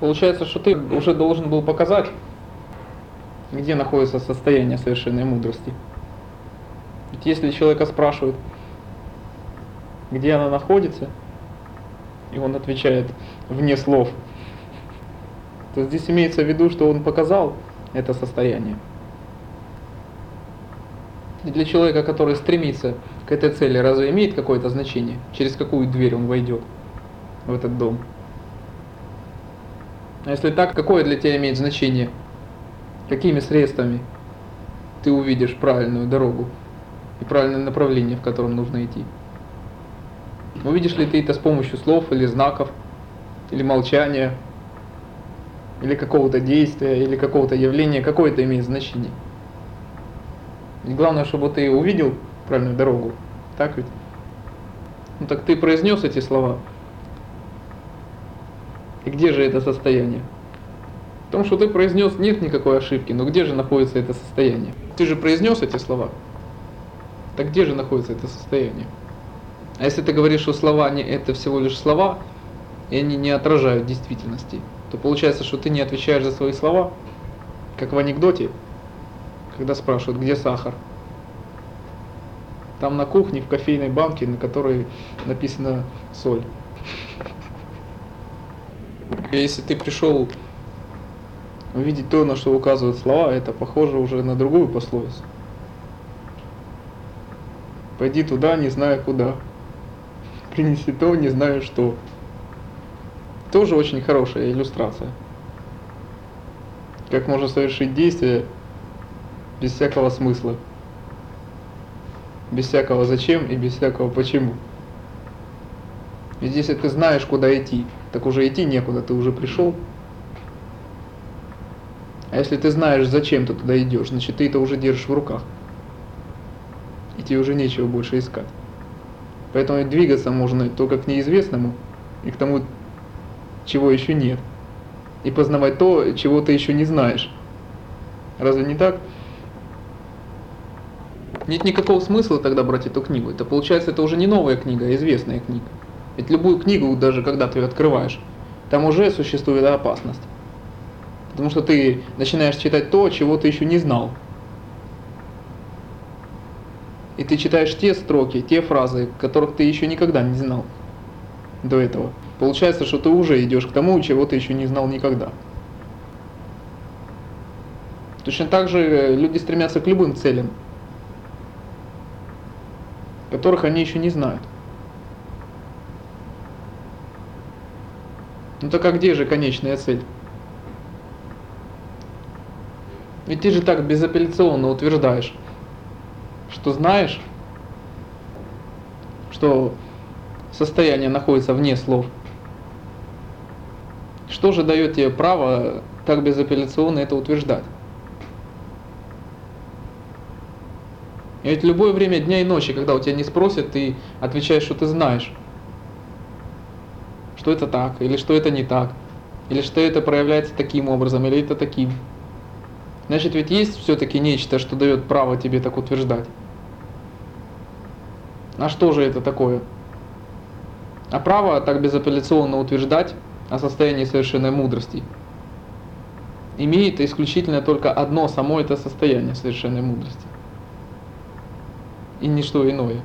Получается, что ты уже должен был показать, где находится состояние совершенной мудрости. Ведь если человека спрашивают, где она находится, и он отвечает вне слов, то здесь имеется в виду, что он показал это состояние. И для человека, который стремится к этой цели, разве имеет какое-то значение, через какую дверь он войдет в этот дом? А если так, какое для тебя имеет значение? Какими средствами ты увидишь правильную дорогу и правильное направление, в котором нужно идти? Увидишь ли ты это с помощью слов или знаков, или молчания, или какого-то действия, или какого-то явления, какое это имеет значение? Ведь главное, чтобы ты увидел правильную дорогу, так ведь? Ну так ты произнес эти слова, и где же это состояние? В том, что ты произнес, нет никакой ошибки, но где же находится это состояние? Ты же произнес эти слова. Так где же находится это состояние? А если ты говоришь, что слова не это всего лишь слова, и они не отражают действительности, то получается, что ты не отвечаешь за свои слова, как в анекдоте, когда спрашивают, где сахар. Там на кухне, в кофейной банке, на которой написано соль. Если ты пришел увидеть то, на что указывают слова, это похоже уже на другую пословицу. Пойди туда, не зная куда. Принеси то, не зная что. Тоже очень хорошая иллюстрация. Как можно совершить действие без всякого смысла. Без всякого зачем и без всякого почему. Ведь если ты знаешь, куда идти, так уже идти некуда, ты уже пришел. А если ты знаешь, зачем ты туда идешь, значит ты это уже держишь в руках. И тебе уже нечего больше искать. Поэтому двигаться можно только к неизвестному и к тому, чего еще нет. И познавать то, чего ты еще не знаешь. Разве не так? Нет никакого смысла тогда брать эту книгу. Это получается, это уже не новая книга, а известная книга. Ведь любую книгу, даже когда ты ее открываешь, там уже существует опасность. Потому что ты начинаешь читать то, чего ты еще не знал. И ты читаешь те строки, те фразы, которых ты еще никогда не знал до этого. Получается, что ты уже идешь к тому, чего ты еще не знал никогда. Точно так же люди стремятся к любым целям, которых они еще не знают. Ну так а где же конечная цель? Ведь ты же так безапелляционно утверждаешь, что знаешь, что состояние находится вне слов. Что же дает тебе право так безапелляционно это утверждать? И ведь любое время дня и ночи, когда у тебя не спросят, ты отвечаешь, что ты знаешь что это так, или что это не так, или что это проявляется таким образом, или это таким. Значит, ведь есть все-таки нечто, что дает право тебе так утверждать. А что же это такое? А право так безапелляционно утверждать о состоянии совершенной мудрости имеет исключительно только одно само это состояние совершенной мудрости. И ничто иное.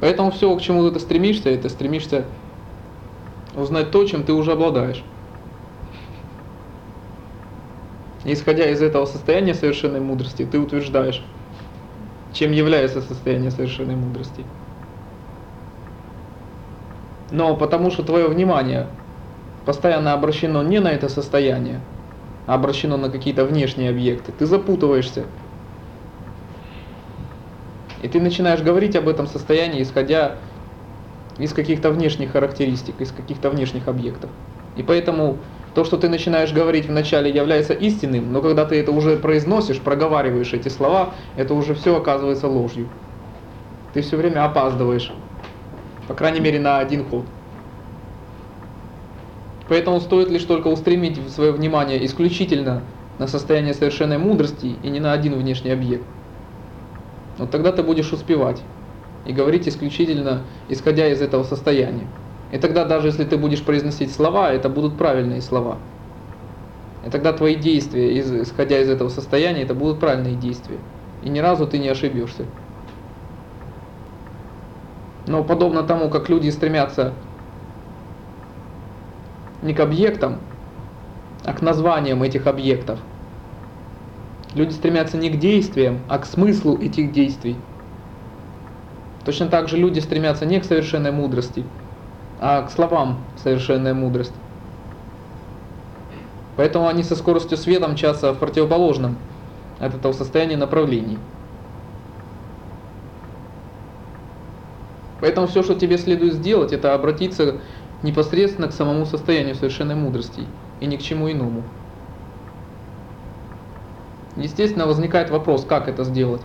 Поэтому все, к чему ты стремишься, это стремишься узнать то, чем ты уже обладаешь. Исходя из этого состояния совершенной мудрости, ты утверждаешь, чем является состояние совершенной мудрости. Но потому что твое внимание постоянно обращено не на это состояние, а обращено на какие-то внешние объекты, ты запутываешься и ты начинаешь говорить об этом состоянии, исходя из каких-то внешних характеристик, из каких-то внешних объектов. И поэтому то, что ты начинаешь говорить вначале, является истинным, но когда ты это уже произносишь, проговариваешь эти слова, это уже все оказывается ложью. Ты все время опаздываешь, по крайней мере на один ход. Поэтому стоит лишь только устремить свое внимание исключительно на состояние совершенной мудрости и не на один внешний объект вот тогда ты будешь успевать и говорить исключительно исходя из этого состояния. И тогда даже если ты будешь произносить слова, это будут правильные слова. И тогда твои действия, исходя из этого состояния, это будут правильные действия. И ни разу ты не ошибешься. Но подобно тому, как люди стремятся не к объектам, а к названиям этих объектов. Люди стремятся не к действиям, а к смыслу этих действий. Точно так же люди стремятся не к совершенной мудрости, а к словам совершенная мудрость. Поэтому они со скоростью света мчатся в противоположном от этого состояния направлении. Поэтому все, что тебе следует сделать, это обратиться непосредственно к самому состоянию совершенной мудрости и ни к чему иному. Естественно, возникает вопрос, как это сделать.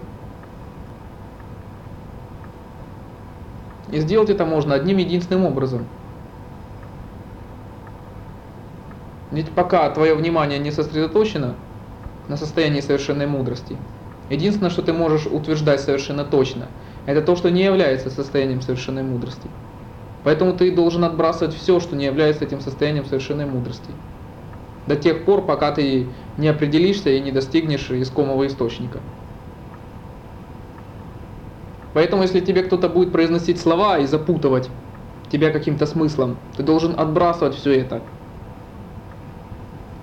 И сделать это можно одним единственным образом. Ведь пока твое внимание не сосредоточено на состоянии совершенной мудрости, единственное, что ты можешь утверждать совершенно точно, это то, что не является состоянием совершенной мудрости. Поэтому ты должен отбрасывать все, что не является этим состоянием совершенной мудрости. До тех пор, пока ты не определишься и не достигнешь искомого источника. Поэтому, если тебе кто-то будет произносить слова и запутывать тебя каким-то смыслом, ты должен отбрасывать все это.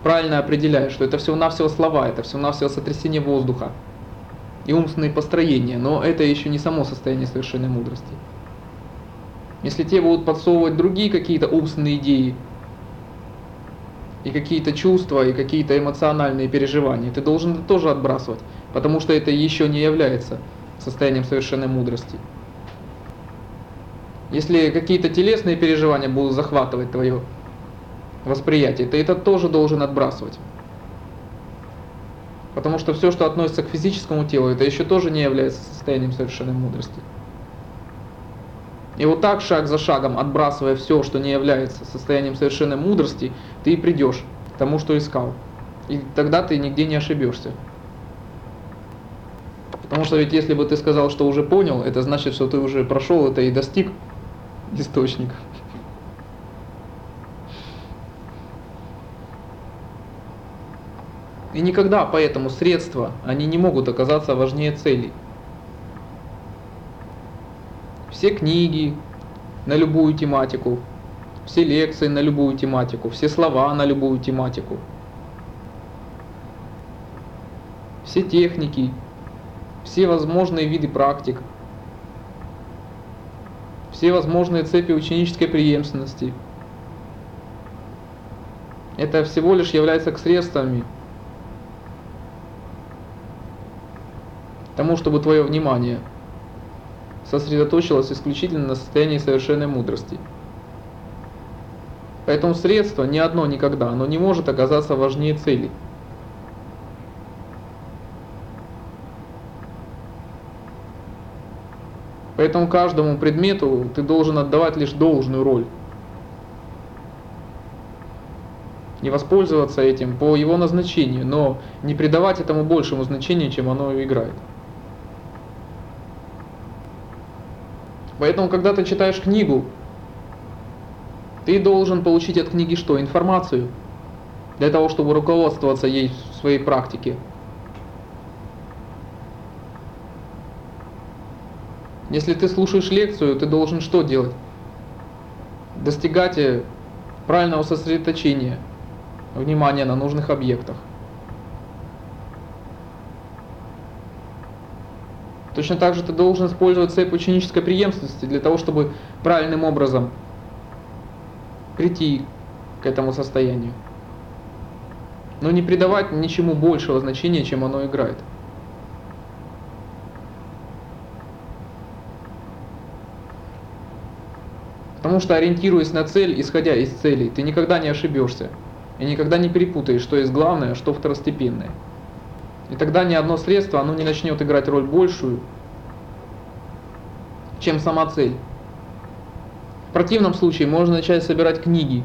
Правильно определяешь, что это всего-навсего слова, это всего-навсего сотрясение воздуха и умственные построения, но это еще не само состояние совершенной мудрости. Если тебе будут подсовывать другие какие-то умственные идеи, и какие-то чувства, и какие-то эмоциональные переживания, ты должен это тоже отбрасывать, потому что это еще не является состоянием совершенной мудрости. Если какие-то телесные переживания будут захватывать твое восприятие, ты это тоже должен отбрасывать. Потому что все, что относится к физическому телу, это еще тоже не является состоянием совершенной мудрости. И вот так, шаг за шагом, отбрасывая все, что не является состоянием совершенной мудрости, ты и придешь к тому, что искал. И тогда ты нигде не ошибешься. Потому что ведь если бы ты сказал, что уже понял, это значит, что ты уже прошел это и достиг источника. И никогда поэтому средства, они не могут оказаться важнее целей. Все книги на любую тематику, все лекции на любую тематику, все слова на любую тематику, все техники, все возможные виды практик, все возможные цепи ученической преемственности. Это всего лишь является средствами тому, чтобы твое внимание сосредоточилась исключительно на состоянии совершенной мудрости. Поэтому средство ни одно никогда, оно не может оказаться важнее цели. Поэтому каждому предмету ты должен отдавать лишь должную роль. Не воспользоваться этим по его назначению, но не придавать этому большему значению, чем оно играет. Поэтому, когда ты читаешь книгу, ты должен получить от книги что? Информацию. Для того, чтобы руководствоваться ей в своей практике. Если ты слушаешь лекцию, ты должен что делать? Достигать э, правильного сосредоточения внимания на нужных объектах. Точно так же ты должен использовать цепь ученической преемственности для того, чтобы правильным образом прийти к этому состоянию. Но не придавать ничему большего значения, чем оно играет. Потому что ориентируясь на цель, исходя из целей, ты никогда не ошибешься. И никогда не перепутаешь, что есть главное, а что второстепенное. И тогда ни одно средство, оно не начнет играть роль большую, чем сама цель. В противном случае можно начать собирать книги.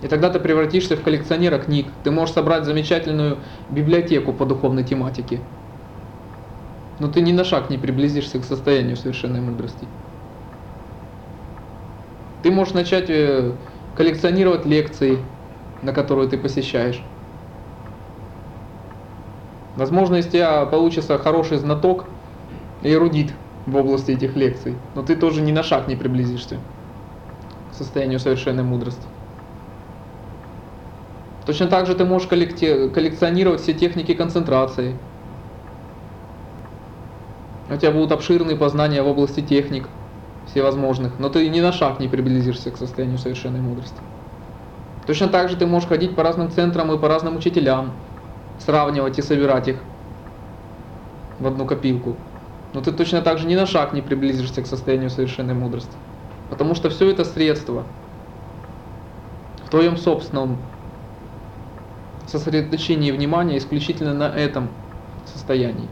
И тогда ты превратишься в коллекционера книг. Ты можешь собрать замечательную библиотеку по духовной тематике. Но ты ни на шаг не приблизишься к состоянию совершенной мудрости. Ты можешь начать э, коллекционировать лекции, на которые ты посещаешь. Возможно, из тебя получится хороший знаток и эрудит в области этих лекций, но ты тоже ни на шаг не приблизишься к состоянию совершенной мудрости. Точно так же ты можешь коллекционировать все техники концентрации. У тебя будут обширные познания в области техник всевозможных, но ты ни на шаг не приблизишься к состоянию совершенной мудрости. Точно так же ты можешь ходить по разным центрам и по разным учителям, сравнивать и собирать их в одну копилку. Но ты точно так же ни на шаг не приблизишься к состоянию совершенной мудрости. Потому что все это средство в твоем собственном сосредоточении внимания исключительно на этом состоянии.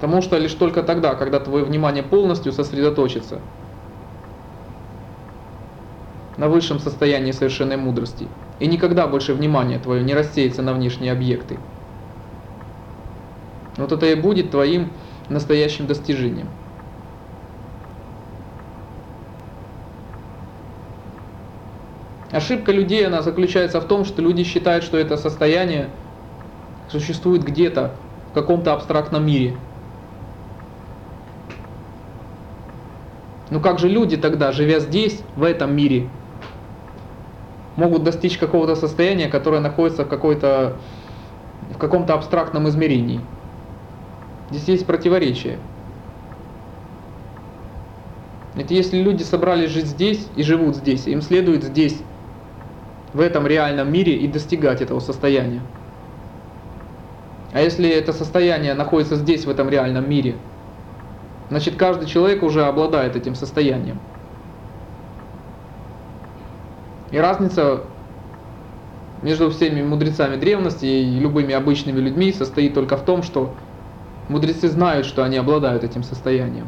Потому что лишь только тогда, когда твое внимание полностью сосредоточится на высшем состоянии совершенной мудрости, и никогда больше внимание твое не рассеется на внешние объекты, вот это и будет твоим настоящим достижением. Ошибка людей, она заключается в том, что люди считают, что это состояние существует где-то, в каком-то абстрактном мире. Но как же люди тогда, живя здесь, в этом мире, могут достичь какого-то состояния, которое находится в, какой-то, в каком-то абстрактном измерении? Здесь есть противоречие. Это если люди собрались жить здесь и живут здесь, им следует здесь в этом реальном мире и достигать этого состояния. А если это состояние находится здесь, в этом реальном мире, значит каждый человек уже обладает этим состоянием. И разница между всеми мудрецами древности и любыми обычными людьми состоит только в том, что мудрецы знают, что они обладают этим состоянием.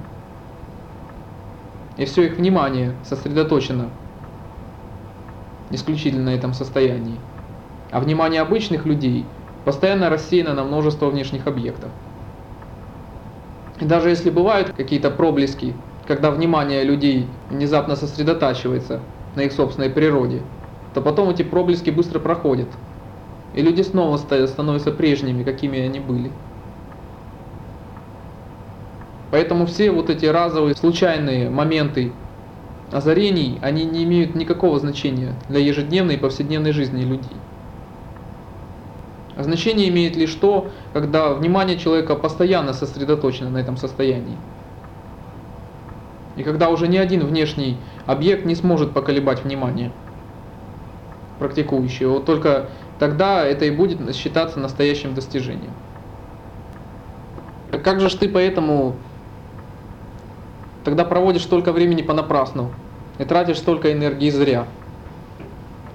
И все их внимание сосредоточено исключительно на этом состоянии. А внимание обычных людей постоянно рассеяно на множество внешних объектов. И даже если бывают какие-то проблески, когда внимание людей внезапно сосредотачивается на их собственной природе, то потом эти проблески быстро проходят. И люди снова становятся прежними, какими они были. Поэтому все вот эти разовые, случайные моменты озарений, они не имеют никакого значения для ежедневной и повседневной жизни людей. Значение имеет лишь то, когда внимание человека постоянно сосредоточено на этом состоянии. И когда уже ни один внешний объект не сможет поколебать внимание практикующего, вот только тогда это и будет считаться настоящим достижением. Как же ты поэтому тогда проводишь столько времени понапрасну и тратишь столько энергии зря.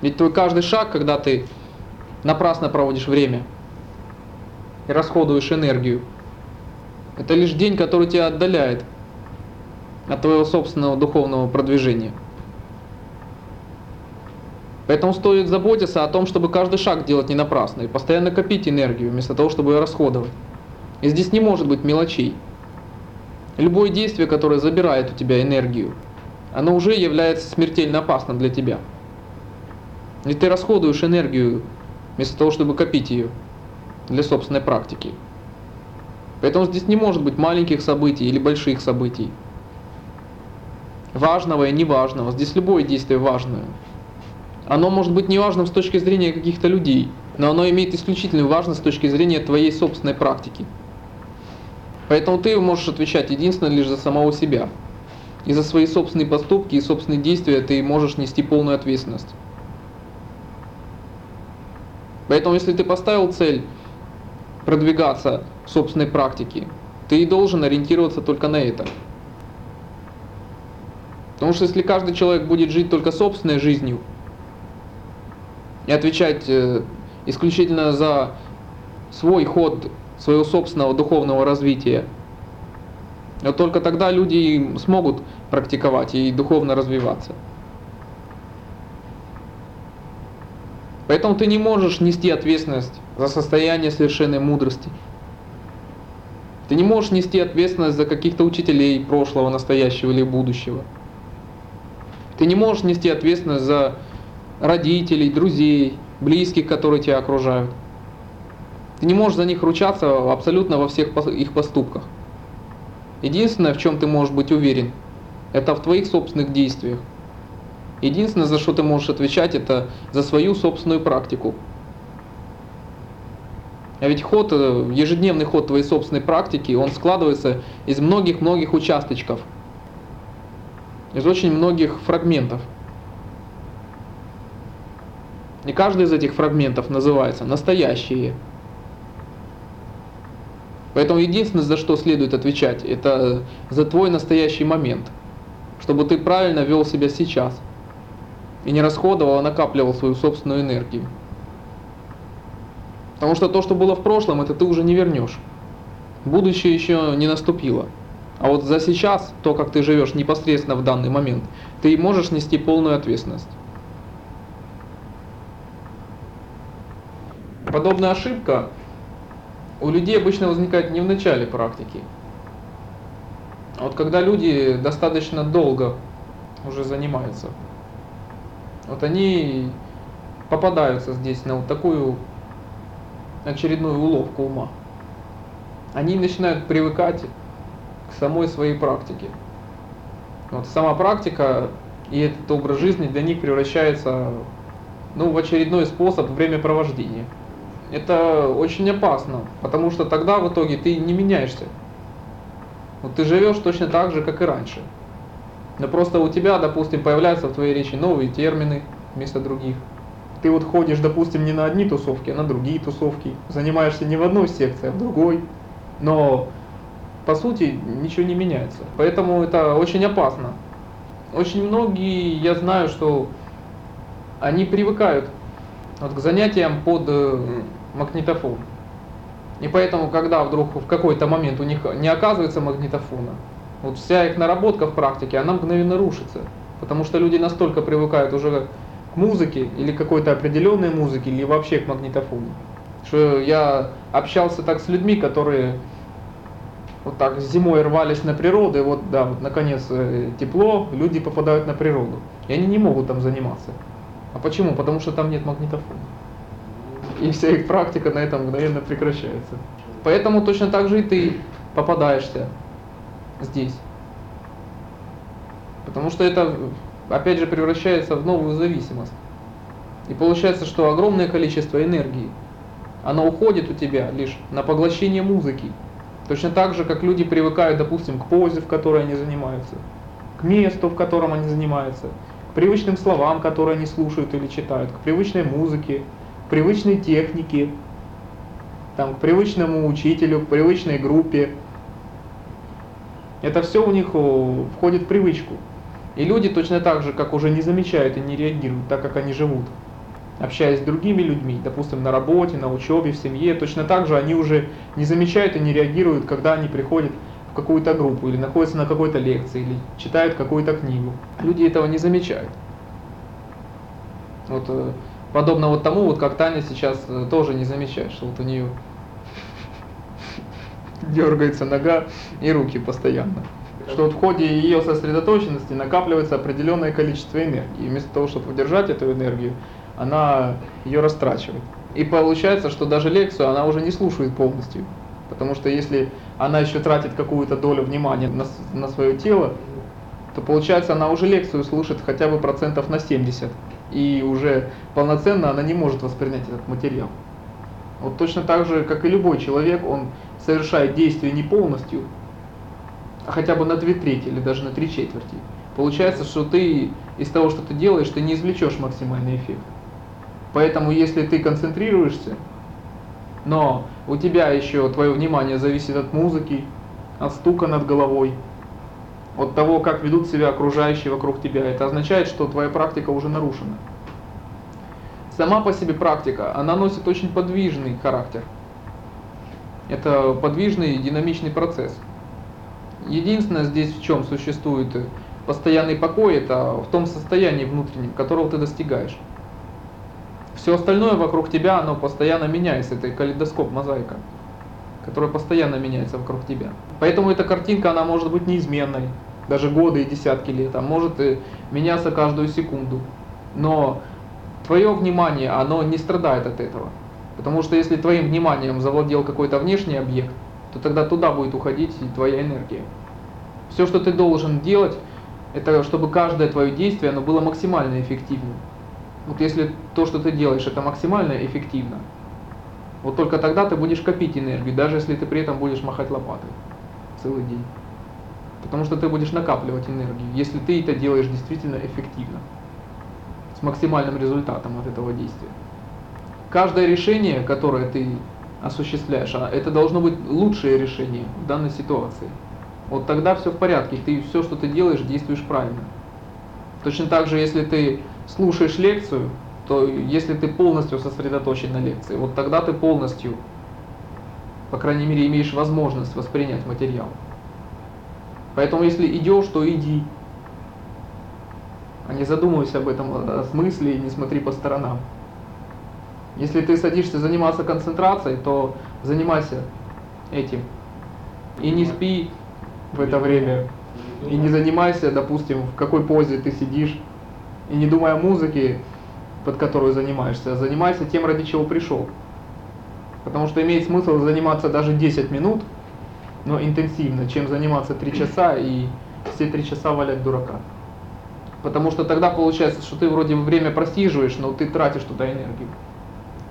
Ведь твой каждый шаг, когда ты напрасно проводишь время и расходуешь энергию, это лишь день, который тебя отдаляет от твоего собственного духовного продвижения. Поэтому стоит заботиться о том, чтобы каждый шаг делать не напрасно и постоянно копить энергию, вместо того, чтобы ее расходовать. И здесь не может быть мелочей. Любое действие, которое забирает у тебя энергию, оно уже является смертельно опасным для тебя. Ведь ты расходуешь энергию вместо того, чтобы копить ее для собственной практики. Поэтому здесь не может быть маленьких событий или больших событий. Важного и неважного. Здесь любое действие важное. Оно может быть неважным с точки зрения каких-то людей, но оно имеет исключительную важность с точки зрения твоей собственной практики. Поэтому ты можешь отвечать единственно лишь за самого себя. И за свои собственные поступки и собственные действия ты можешь нести полную ответственность. Поэтому если ты поставил цель продвигаться в собственной практике, ты должен ориентироваться только на это. Потому что если каждый человек будет жить только собственной жизнью и отвечать э, исключительно за свой ход своего собственного духовного развития. Но только тогда люди смогут практиковать и духовно развиваться. Поэтому ты не можешь нести ответственность за состояние совершенной мудрости. Ты не можешь нести ответственность за каких-то учителей прошлого, настоящего или будущего. Ты не можешь нести ответственность за родителей, друзей, близких, которые тебя окружают. Ты не можешь за них ручаться абсолютно во всех их поступках. Единственное, в чем ты можешь быть уверен, это в твоих собственных действиях. Единственное, за что ты можешь отвечать, это за свою собственную практику. А ведь ход, э, ежедневный ход твоей собственной практики, он складывается из многих-многих участочков, из очень многих фрагментов. И каждый из этих фрагментов называется настоящие. Поэтому единственное, за что следует отвечать, это за твой настоящий момент, чтобы ты правильно вел себя сейчас и не расходовал, а накапливал свою собственную энергию. Потому что то, что было в прошлом, это ты уже не вернешь. Будущее еще не наступило. А вот за сейчас, то, как ты живешь непосредственно в данный момент, ты можешь нести полную ответственность. Подобная ошибка у людей обычно возникает не в начале практики. А вот когда люди достаточно долго уже занимаются, вот они попадаются здесь на вот такую очередную уловку ума. Они начинают привыкать к самой своей практике. Вот сама практика и этот образ жизни для них превращается ну, в очередной способ времяпровождения. Это очень опасно, потому что тогда в итоге ты не меняешься. Вот ты живешь точно так же, как и раньше. Но просто у тебя, допустим, появляются в твоей речи новые термины вместо других ты вот ходишь, допустим, не на одни тусовки, а на другие тусовки, занимаешься не в одной секции, а в другой, но по сути ничего не меняется. Поэтому это очень опасно. Очень многие, я знаю, что они привыкают вот к занятиям под э, магнитофон. И поэтому, когда вдруг в какой-то момент у них не оказывается магнитофона, вот вся их наработка в практике, она мгновенно рушится. Потому что люди настолько привыкают уже к музыке или какой-то определенной музыке, или вообще к магнитофону. Что я общался так с людьми, которые вот так зимой рвались на природу, и вот, да, вот наконец э, тепло, люди попадают на природу. И они не могут там заниматься. А почему? Потому что там нет магнитофона. И вся их практика на этом мгновенно прекращается. Поэтому точно так же и ты попадаешься здесь. Потому что это опять же превращается в новую зависимость. И получается, что огромное количество энергии, оно уходит у тебя лишь на поглощение музыки. Точно так же, как люди привыкают, допустим, к позе, в которой они занимаются, к месту, в котором они занимаются, к привычным словам, которые они слушают или читают, к привычной музыке, к привычной технике, там, к привычному учителю, к привычной группе. Это все у них входит в привычку. И люди точно так же, как уже не замечают и не реагируют, так как они живут. Общаясь с другими людьми, допустим, на работе, на учебе, в семье, точно так же они уже не замечают и не реагируют, когда они приходят в какую-то группу, или находятся на какой-то лекции, или читают какую-то книгу. Люди этого не замечают. Вот э, подобно вот тому, вот как Таня сейчас э, тоже не замечает, что вот у нее дергается нога и руки постоянно что в ходе ее сосредоточенности накапливается определенное количество энергии. И вместо того, чтобы удержать эту энергию, она ее растрачивает. И получается, что даже лекцию она уже не слушает полностью. Потому что если она еще тратит какую-то долю внимания на, на свое тело, то получается она уже лекцию слушает хотя бы процентов на 70. И уже полноценно она не может воспринять этот материал. Вот точно так же, как и любой человек, он совершает действие не полностью, хотя бы на две трети или даже на три четверти, получается, что ты из того, что ты делаешь, ты не извлечешь максимальный эффект. Поэтому если ты концентрируешься, но у тебя еще твое внимание зависит от музыки, от стука над головой, от того, как ведут себя окружающие вокруг тебя, это означает, что твоя практика уже нарушена. Сама по себе практика, она носит очень подвижный характер. Это подвижный динамичный процесс. Единственное здесь в чем существует постоянный покой, это в том состоянии внутреннем, которого ты достигаешь. Все остальное вокруг тебя, оно постоянно меняется, это калейдоскоп, мозаика, которая постоянно меняется вокруг тебя. Поэтому эта картинка, она может быть неизменной, даже годы и десятки лет, а может и меняться каждую секунду. Но твое внимание, оно не страдает от этого. Потому что если твоим вниманием завладел какой-то внешний объект, то тогда туда будет уходить и твоя энергия. Все, что ты должен делать, это чтобы каждое твое действие оно было максимально эффективным. Вот если то, что ты делаешь, это максимально эффективно, вот только тогда ты будешь копить энергию, даже если ты при этом будешь махать лопатой целый день. Потому что ты будешь накапливать энергию, если ты это делаешь действительно эффективно, с максимальным результатом от этого действия. Каждое решение, которое ты осуществляешь, а это должно быть лучшее решение в данной ситуации. Вот тогда все в порядке, ты все, что ты делаешь, действуешь правильно. Точно так же, если ты слушаешь лекцию, то если ты полностью сосредоточен на лекции, вот тогда ты полностью, по крайней мере, имеешь возможность воспринять материал. Поэтому если идешь, то иди. А не задумывайся об этом о смысле и не смотри по сторонам. Если ты садишься заниматься концентрацией, то занимайся этим. И не спи в это время. И не занимайся, допустим, в какой позе ты сидишь. И не думай о музыке, под которую занимаешься, а занимайся тем, ради чего пришел. Потому что имеет смысл заниматься даже 10 минут, но интенсивно, чем заниматься 3 часа и все 3 часа валять дурака. Потому что тогда получается, что ты вроде время просиживаешь, но ты тратишь туда энергию.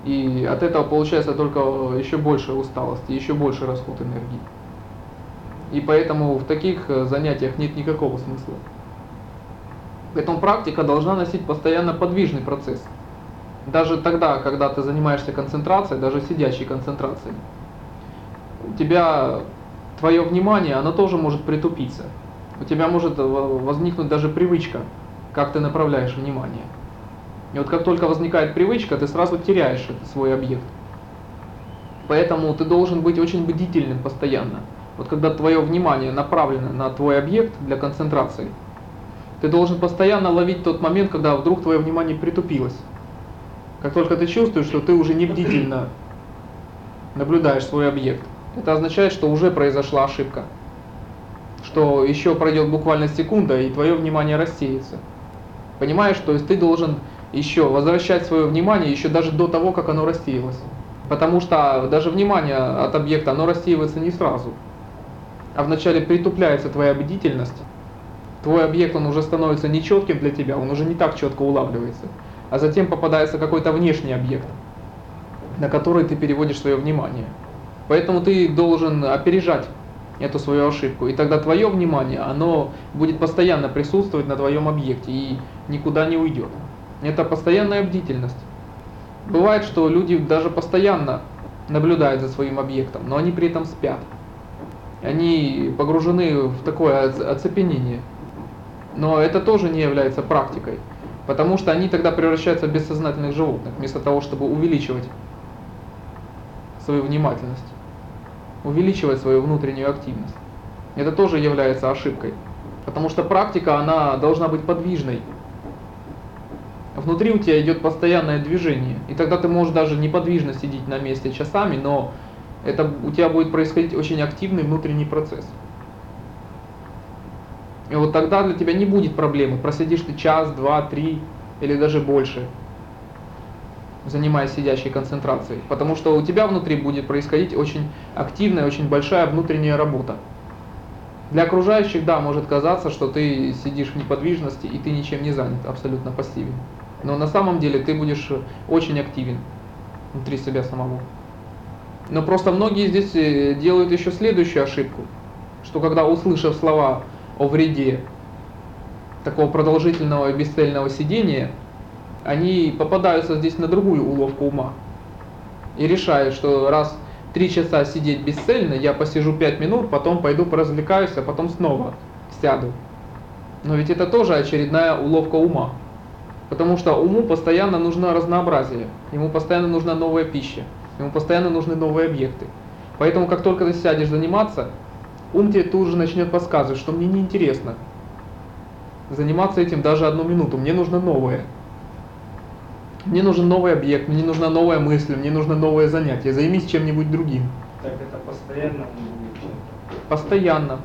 И от этого получается только еще больше усталости, еще больше расход энергии. И поэтому в таких занятиях нет никакого смысла. Поэтому практика должна носить постоянно подвижный процесс. Даже тогда, когда ты занимаешься концентрацией, даже сидящей концентрацией, у тебя твое внимание, оно тоже может притупиться. У тебя может возникнуть даже привычка, как ты направляешь внимание. И вот как только возникает привычка, ты сразу теряешь свой объект. Поэтому ты должен быть очень бдительным постоянно. Вот когда твое внимание направлено на твой объект для концентрации, ты должен постоянно ловить тот момент, когда вдруг твое внимание притупилось. Как только ты чувствуешь, что ты уже не бдительно наблюдаешь свой объект, это означает, что уже произошла ошибка. Что еще пройдет буквально секунда, и твое внимание рассеется. Понимаешь, то есть ты должен еще возвращать свое внимание еще даже до того, как оно рассеялось. Потому что даже внимание от объекта, оно рассеивается не сразу. А вначале притупляется твоя бдительность, твой объект, он уже становится нечетким для тебя, он уже не так четко улавливается. А затем попадается какой-то внешний объект, на который ты переводишь свое внимание. Поэтому ты должен опережать эту свою ошибку. И тогда твое внимание, оно будет постоянно присутствовать на твоем объекте и никуда не уйдет. Это постоянная бдительность. Бывает, что люди даже постоянно наблюдают за своим объектом, но они при этом спят. Они погружены в такое оцепенение. Но это тоже не является практикой, потому что они тогда превращаются в бессознательных животных, вместо того, чтобы увеличивать свою внимательность, увеличивать свою внутреннюю активность. Это тоже является ошибкой, потому что практика, она должна быть подвижной. Внутри у тебя идет постоянное движение, и тогда ты можешь даже неподвижно сидеть на месте часами, но это у тебя будет происходить очень активный внутренний процесс. И вот тогда для тебя не будет проблемы, просидишь ты час, два, три или даже больше, занимаясь сидящей концентрацией. Потому что у тебя внутри будет происходить очень активная, очень большая внутренняя работа. Для окружающих, да, может казаться, что ты сидишь в неподвижности и ты ничем не занят, абсолютно пассивен. Но на самом деле ты будешь очень активен внутри себя самого. Но просто многие здесь э, делают еще следующую ошибку, что когда услышав слова о вреде такого продолжительного и бесцельного сидения, они попадаются здесь на другую уловку ума. И решают, что раз три часа сидеть бесцельно, я посижу пять минут, потом пойду поразвлекаюсь, а потом снова сяду. Но ведь это тоже очередная уловка ума. Потому что уму постоянно нужно разнообразие, ему постоянно нужна новая пища, ему постоянно нужны новые объекты. Поэтому как только ты сядешь заниматься, ум тебе тут же начнет подсказывать, что мне неинтересно заниматься этим даже одну минуту, мне нужно новое. Мне нужен новый объект, мне нужна новая мысль, мне нужно новое занятие, займись чем-нибудь другим. Так это постоянно Постоянно.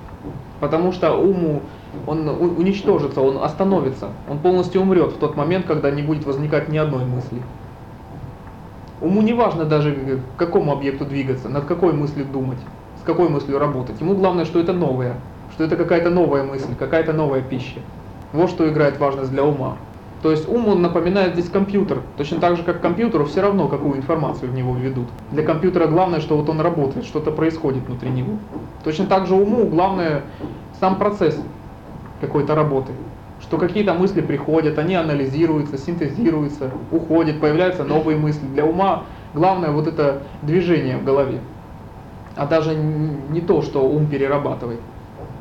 Потому что уму он уничтожится, он остановится, он полностью умрет в тот момент, когда не будет возникать ни одной мысли. Уму не важно даже к какому объекту двигаться, над какой мыслью думать, какой мыслью работать. Ему главное, что это новое, что это какая-то новая мысль, какая-то новая пища. Вот что играет важность для ума. То есть ум он напоминает здесь компьютер. Точно так же, как компьютеру все равно, какую информацию в него введут. Для компьютера главное, что вот он работает, что-то происходит внутри него. Точно так же уму главное сам процесс какой-то работы. Что какие-то мысли приходят, они анализируются, синтезируются, уходят, появляются новые мысли. Для ума главное вот это движение в голове. А даже не то, что ум перерабатывает.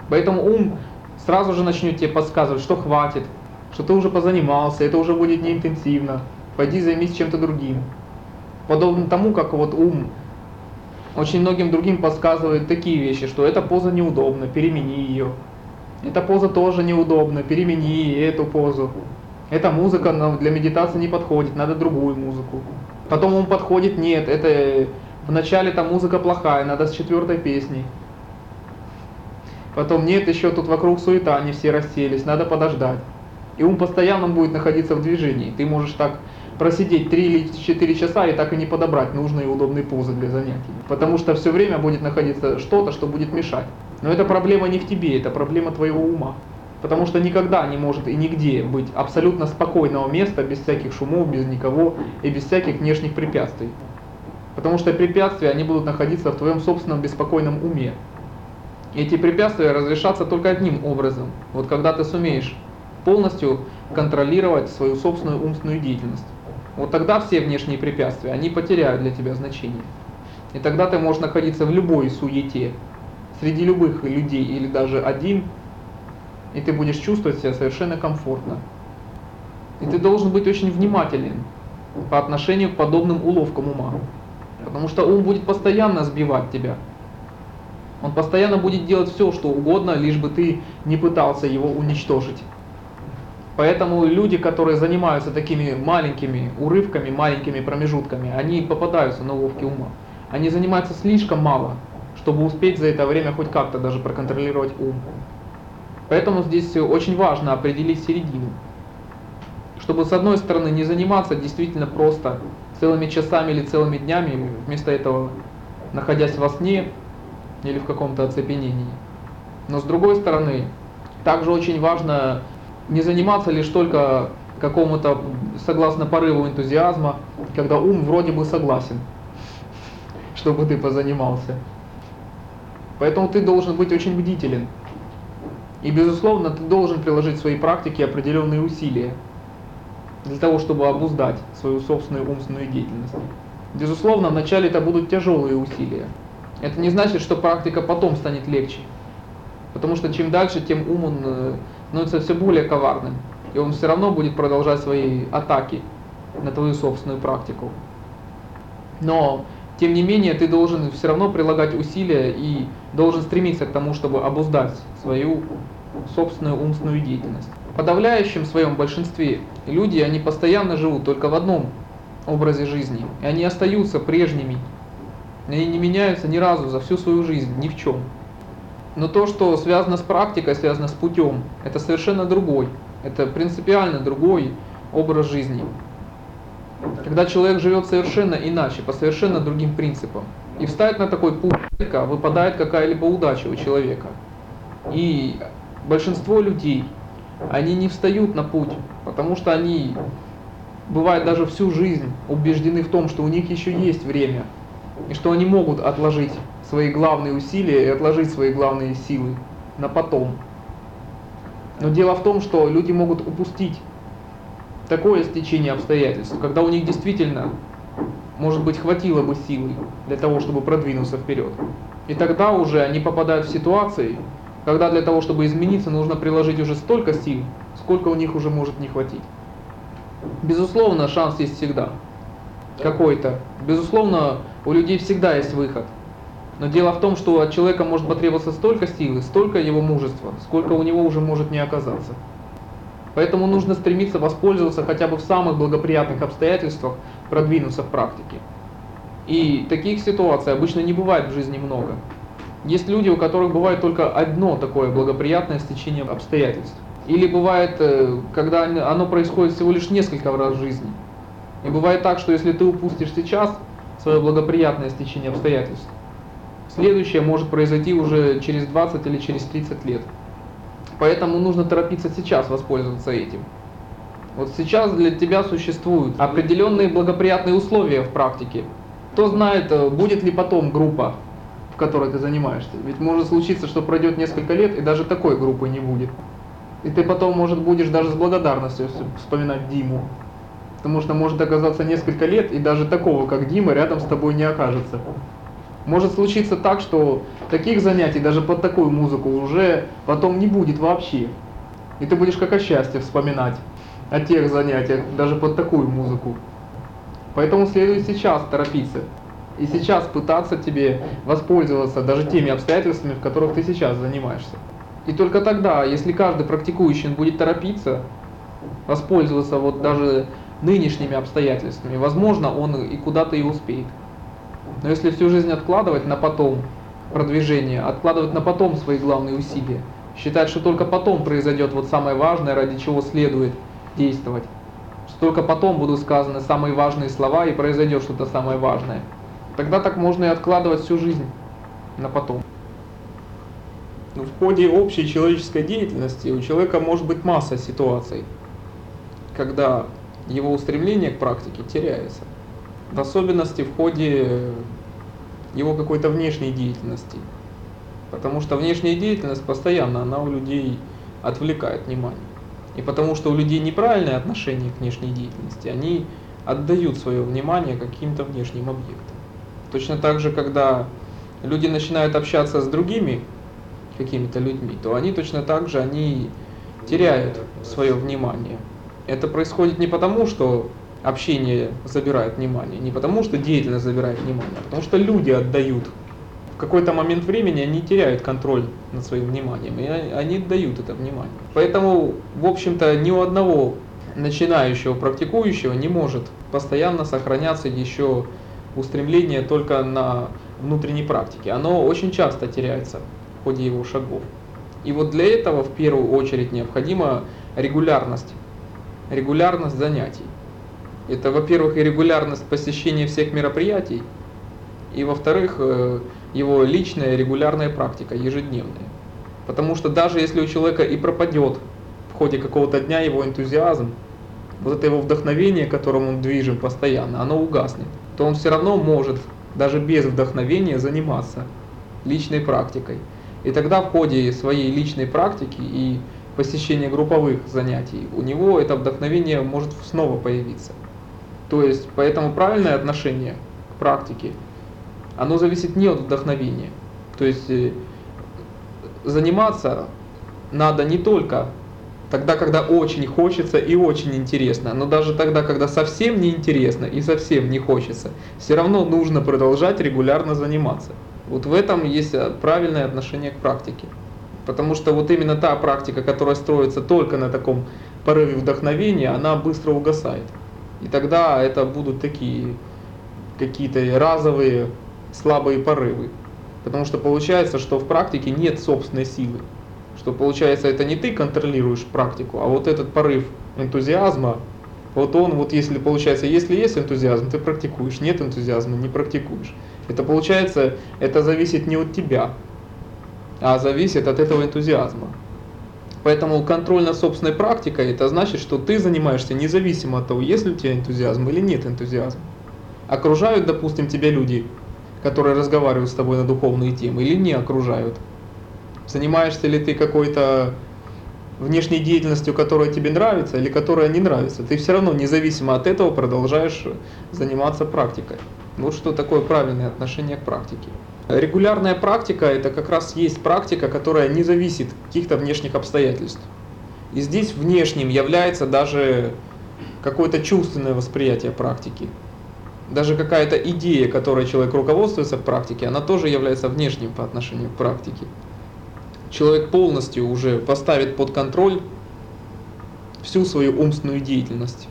Поэтому ум сразу же начнет тебе подсказывать, что хватит, что ты уже позанимался, это уже будет неинтенсивно, пойди займись чем-то другим. Подобно тому, как вот ум очень многим другим подсказывает такие вещи, что эта поза неудобна, перемени ее. Эта поза тоже неудобна, перемени эту позу. Эта музыка для медитации не подходит, надо другую музыку. Потом он подходит, нет, это вначале эта музыка плохая, надо с четвертой песней. Потом нет, еще тут вокруг суета, они все расселись, надо подождать. И ум постоянно будет находиться в движении. Ты можешь так просидеть 3 или 4 часа и так и не подобрать нужные и удобные позы для занятий. Потому что все время будет находиться что-то, что будет мешать. Но эта проблема не в тебе, это проблема твоего ума. Потому что никогда не может и нигде быть абсолютно спокойного места, без всяких шумов, без никого и без всяких внешних препятствий. Потому что препятствия, они будут находиться в твоем собственном беспокойном уме. И эти препятствия разрешатся только одним образом. Вот когда ты сумеешь полностью контролировать свою собственную умственную деятельность. Вот тогда все внешние препятствия, они потеряют для тебя значение. И тогда ты можешь находиться в любой суете, среди любых людей или даже один, и ты будешь чувствовать себя совершенно комфортно. И ты должен быть очень внимателен по отношению к подобным уловкам ума. Потому что ум будет постоянно сбивать тебя. Он постоянно будет делать все, что угодно, лишь бы ты не пытался его уничтожить. Поэтому люди, которые занимаются такими маленькими урывками, маленькими промежутками, они попадаются на уловки ума. Они занимаются слишком мало, чтобы успеть за это время хоть как-то даже проконтролировать ум. Поэтому здесь очень важно определить середину. Чтобы с одной стороны не заниматься действительно просто целыми часами или целыми днями, вместо этого находясь во сне или в каком-то оцепенении. Но с другой стороны, также очень важно не заниматься лишь только какому-то, согласно порыву энтузиазма, когда ум вроде бы согласен, чтобы ты позанимался. Поэтому ты должен быть очень бдителен. И, безусловно, ты должен приложить в своей практике определенные усилия для того, чтобы обуздать свою собственную умственную деятельность. Безусловно, вначале это будут тяжелые усилия. Это не значит, что практика потом станет легче. Потому что чем дальше, тем ум он э, становится все более коварным. И он все равно будет продолжать свои атаки на твою собственную практику. Но, тем не менее, ты должен все равно прилагать усилия и должен стремиться к тому, чтобы обуздать свою собственную умственную деятельность. Подавляющем своем большинстве люди, они постоянно живут только в одном образе жизни. И они остаются прежними. Они не меняются ни разу за всю свою жизнь, ни в чем. Но то, что связано с практикой, связано с путем, это совершенно другой. Это принципиально другой образ жизни. Когда человек живет совершенно иначе, по совершенно другим принципам. И встать на такой путь, выпадает какая-либо удача у человека. И большинство людей, они не встают на путь, потому что они, бывает даже всю жизнь, убеждены в том, что у них еще есть время, и что они могут отложить свои главные усилия и отложить свои главные силы на потом. Но дело в том, что люди могут упустить такое стечение обстоятельств, когда у них действительно, может быть, хватило бы силы для того, чтобы продвинуться вперед. И тогда уже они попадают в ситуации, когда для того, чтобы измениться, нужно приложить уже столько сил, сколько у них уже может не хватить. Безусловно, шанс есть всегда. Какой-то. Безусловно, у людей всегда есть выход. Но дело в том, что от человека может потребоваться столько силы, столько его мужества, сколько у него уже может не оказаться. Поэтому нужно стремиться воспользоваться хотя бы в самых благоприятных обстоятельствах, продвинуться в практике. И таких ситуаций обычно не бывает в жизни много. Есть люди, у которых бывает только одно такое благоприятное стечение обстоятельств. Или бывает, э, когда оно происходит всего лишь несколько раз в жизни. И бывает так, что если ты упустишь сейчас свое благоприятное стечение обстоятельств, следующее может произойти уже через 20 или через 30 лет. Поэтому нужно торопиться сейчас воспользоваться этим. Вот сейчас для тебя существуют определенные благоприятные условия в практике. Кто знает, э, будет ли потом группа, в которой ты занимаешься. Ведь может случиться, что пройдет несколько лет, и даже такой группы не будет. И ты потом, может, будешь даже с благодарностью вспоминать Диму. Потому что может оказаться несколько лет, и даже такого, как Дима, рядом с тобой не окажется. Может случиться так, что таких занятий даже под такую музыку уже потом не будет вообще. И ты будешь как о счастье вспоминать о тех занятиях, даже под такую музыку. Поэтому следует сейчас торопиться. И сейчас пытаться тебе воспользоваться даже теми обстоятельствами, в которых ты сейчас занимаешься. И только тогда, если каждый практикующий будет торопиться, воспользоваться вот даже нынешними обстоятельствами, возможно, он и куда-то и успеет. Но если всю жизнь откладывать на потом продвижение, откладывать на потом свои главные усилия, считать, что только потом произойдет вот самое важное, ради чего следует действовать, что только потом будут сказаны самые важные слова и произойдет что-то самое важное, тогда так можно и откладывать всю жизнь на потом. Но в ходе общей человеческой деятельности у человека может быть масса ситуаций, когда его устремление к практике теряется. В особенности в ходе его какой-то внешней деятельности. Потому что внешняя деятельность постоянно, она у людей отвлекает внимание. И потому что у людей неправильное отношение к внешней деятельности, они отдают свое внимание каким-то внешним объектам. Точно так же, когда люди начинают общаться с другими какими-то людьми, то они точно так же они теряют свое внимание. Это происходит не потому, что общение забирает внимание, не потому, что деятельность забирает внимание, а потому что люди отдают. В какой-то момент времени они теряют контроль над своим вниманием, и они отдают это внимание. Поэтому, в общем-то, ни у одного начинающего, практикующего не может постоянно сохраняться еще устремление только на внутренней практике. Оно очень часто теряется в ходе его шагов. И вот для этого в первую очередь необходима регулярность, регулярность занятий. Это, во-первых, и регулярность посещения всех мероприятий, и, во-вторых, э, его личная регулярная практика, ежедневная. Потому что даже если у человека и пропадет в ходе какого-то дня его энтузиазм, вот это его вдохновение, которым он движим постоянно, оно угаснет, то он все равно может даже без вдохновения заниматься личной практикой. И тогда в ходе своей личной практики и посещения групповых занятий у него это вдохновение может снова появиться. То есть, поэтому правильное отношение к практике, оно зависит не от вдохновения. То есть, э, заниматься надо не только тогда, когда очень хочется и очень интересно, но даже тогда, когда совсем не интересно и совсем не хочется, все равно нужно продолжать регулярно заниматься. Вот в этом есть э, правильное отношение к практике. Потому что вот именно та практика, которая строится только на таком порыве вдохновения, она быстро угасает. И тогда это будут такие какие-то разовые слабые порывы. Потому что получается, что в практике нет собственной силы. Что получается, это не ты контролируешь практику, а вот этот порыв энтузиазма, вот он, вот если получается, если есть энтузиазм, ты практикуешь, нет энтузиазма, не практикуешь. Это получается, это зависит не от тебя, а зависит от этого энтузиазма. Поэтому контроль над собственной практикой, это значит, что ты занимаешься независимо от того, есть ли у тебя энтузиазм или нет энтузиазма. Окружают, допустим, тебя люди, которые разговаривают с тобой на духовные темы, или не окружают. Занимаешься ли ты какой-то внешней деятельностью, которая тебе нравится или которая не нравится. Ты все равно независимо от этого продолжаешь заниматься практикой. Вот что такое правильное отношение к практике. Регулярная практика – это как раз есть практика, которая не зависит от каких-то внешних обстоятельств. И здесь внешним является даже какое-то чувственное восприятие практики. Даже какая-то идея, которой человек руководствуется в практике, она тоже является внешним по отношению к практике. Человек полностью уже поставит под контроль всю свою умственную деятельность,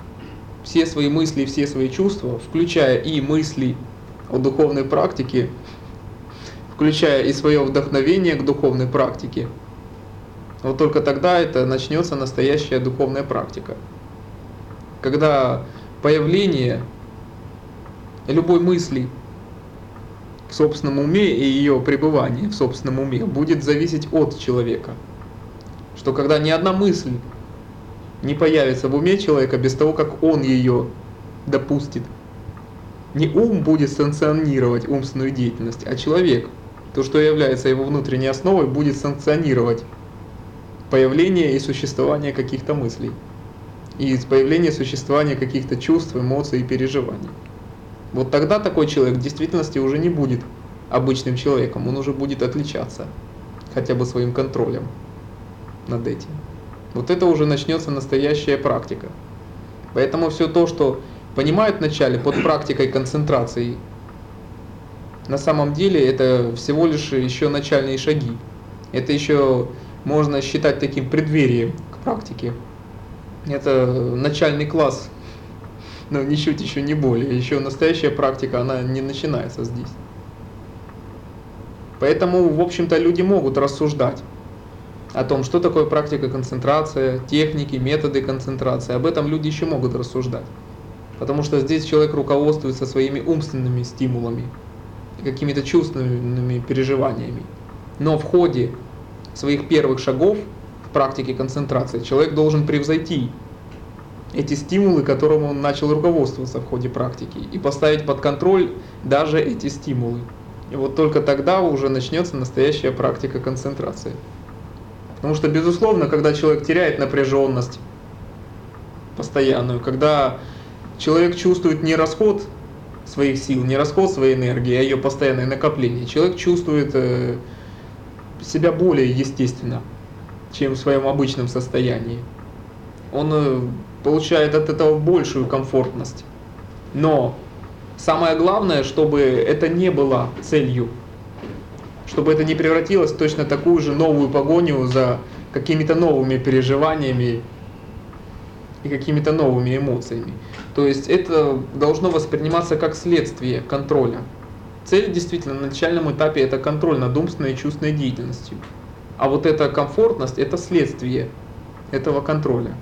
все свои мысли, все свои чувства, включая и мысли о духовной практике, включая и свое вдохновение к духовной практике. Вот только тогда это начнется настоящая духовная практика. Когда появление любой мысли в собственном уме и ее пребывание в собственном уме будет зависеть от человека. Что когда ни одна мысль не появится в уме человека без того, как он ее допустит. Не ум будет санкционировать умственную деятельность, а человек, то, что является его внутренней основой, будет санкционировать появление и существование каких-то мыслей. И появление и существование каких-то чувств, эмоций и переживаний. Вот тогда такой человек в действительности уже не будет обычным человеком, он уже будет отличаться хотя бы своим контролем над этим. Вот это уже начнется настоящая практика. Поэтому все то, что понимают вначале под практикой концентрации, на самом деле это всего лишь еще начальные шаги. Это еще можно считать таким преддверием к практике. Это начальный класс, но ничуть еще не более. Еще настоящая практика, она не начинается здесь. Поэтому, в общем-то, люди могут рассуждать о том, что такое практика концентрации, техники, методы концентрации. Об этом люди еще могут рассуждать. Потому что здесь человек руководствуется своими умственными стимулами, какими-то чувственными переживаниями. Но в ходе своих первых шагов в практике концентрации человек должен превзойти эти стимулы, которым он начал руководствоваться в ходе практики, и поставить под контроль даже эти стимулы. И вот только тогда уже начнется настоящая практика концентрации. Потому что, безусловно, когда человек теряет напряженность постоянную, когда человек чувствует не расход своих сил, не расход своей энергии, а ее постоянное накопление, человек чувствует э, себя более естественно, чем в своем обычном состоянии. Он э, получает от этого большую комфортность. Но самое главное, чтобы это не было целью чтобы это не превратилось в точно такую же новую погоню за какими-то новыми переживаниями и какими-то новыми эмоциями. То есть это должно восприниматься как следствие контроля. Цель действительно на начальном этапе это контроль над умственной и чувственной деятельностью. А вот эта комфортность это следствие этого контроля.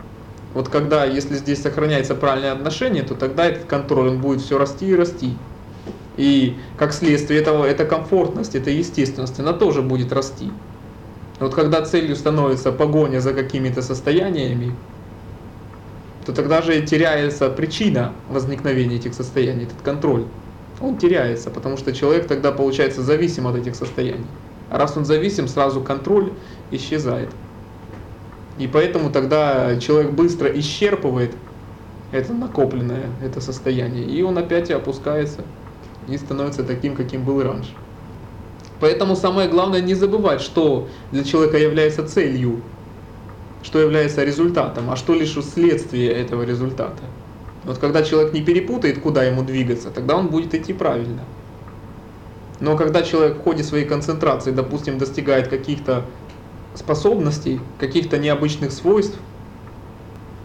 Вот когда, если здесь сохраняется правильное отношение, то тогда этот контроль он будет все расти и расти. И как следствие этого, эта комфортность, эта естественность, она тоже будет расти. Вот когда целью становится погоня за какими-то состояниями, то тогда же теряется причина возникновения этих состояний, этот контроль. Он теряется, потому что человек тогда получается зависим от этих состояний. А раз он зависим, сразу контроль исчезает. И поэтому тогда человек быстро исчерпывает это накопленное, это состояние, и он опять опускается и становится таким, каким был раньше. Поэтому самое главное не забывать, что для человека является целью, что является результатом, а что лишь следствие этого результата. Вот когда человек не перепутает, куда ему двигаться, тогда он будет идти правильно. Но когда человек в ходе своей концентрации, допустим, достигает каких-то способностей, каких-то необычных свойств,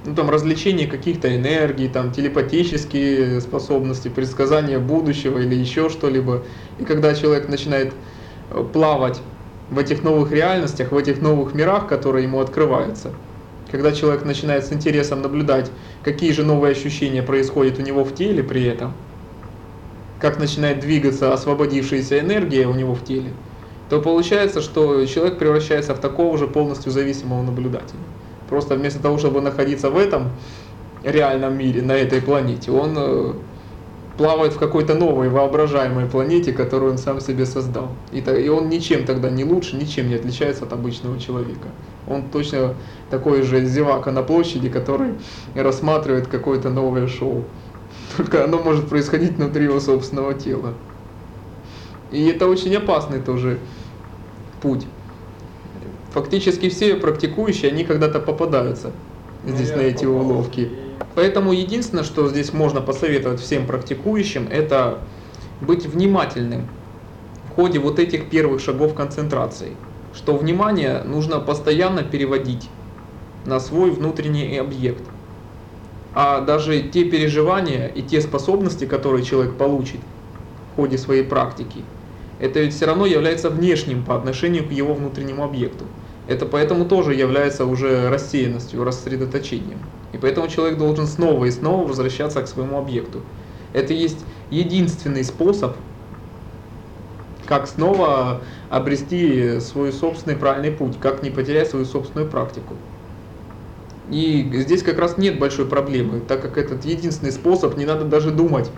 ну, там, развлечение каких-то энергий, там, телепатические способности, предсказания будущего или еще что-либо. И когда человек начинает э, плавать в этих новых реальностях, в этих новых мирах, которые ему открываются, когда человек начинает с интересом наблюдать, какие же новые ощущения происходят у него в теле при этом, как начинает двигаться освободившаяся энергия у него в теле, то получается, что человек превращается в такого же полностью зависимого наблюдателя. Просто вместо того, чтобы находиться в этом реальном мире, на этой планете, он э, плавает в какой-то новой воображаемой планете, которую он сам себе создал. И, и он ничем тогда не лучше, ничем не отличается от обычного человека. Он точно такой же зевака на площади, который рассматривает какое-то новое шоу. Только оно может происходить внутри его собственного тела. И это очень опасный тоже путь фактически все практикующие, они когда-то попадаются здесь на эти уловки. Поэтому единственное, что здесь можно посоветовать всем практикующим, это быть внимательным в ходе вот этих первых шагов концентрации. Что внимание нужно постоянно переводить на свой внутренний объект. А даже те переживания и те способности, которые человек получит в ходе своей практики, это ведь все равно является внешним по отношению к его внутреннему объекту. Это поэтому тоже является уже рассеянностью, рассредоточением. И поэтому человек должен снова и снова возвращаться к своему объекту. Это есть единственный способ, как снова обрести свой собственный правильный путь, как не потерять свою собственную практику. И здесь как раз нет большой проблемы, так как этот единственный способ, не надо даже думать,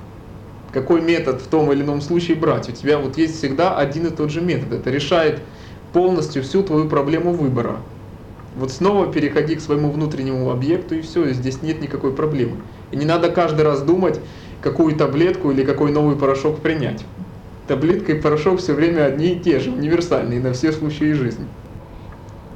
какой метод в том или ином случае брать. У тебя вот есть всегда один и тот же метод. Это решает полностью всю твою проблему выбора. Вот снова переходи к своему внутреннему объекту и все, здесь нет никакой проблемы. И не надо каждый раз думать, какую таблетку или какой новый порошок принять. Таблетка и порошок все время одни и те же, универсальные на все случаи жизни.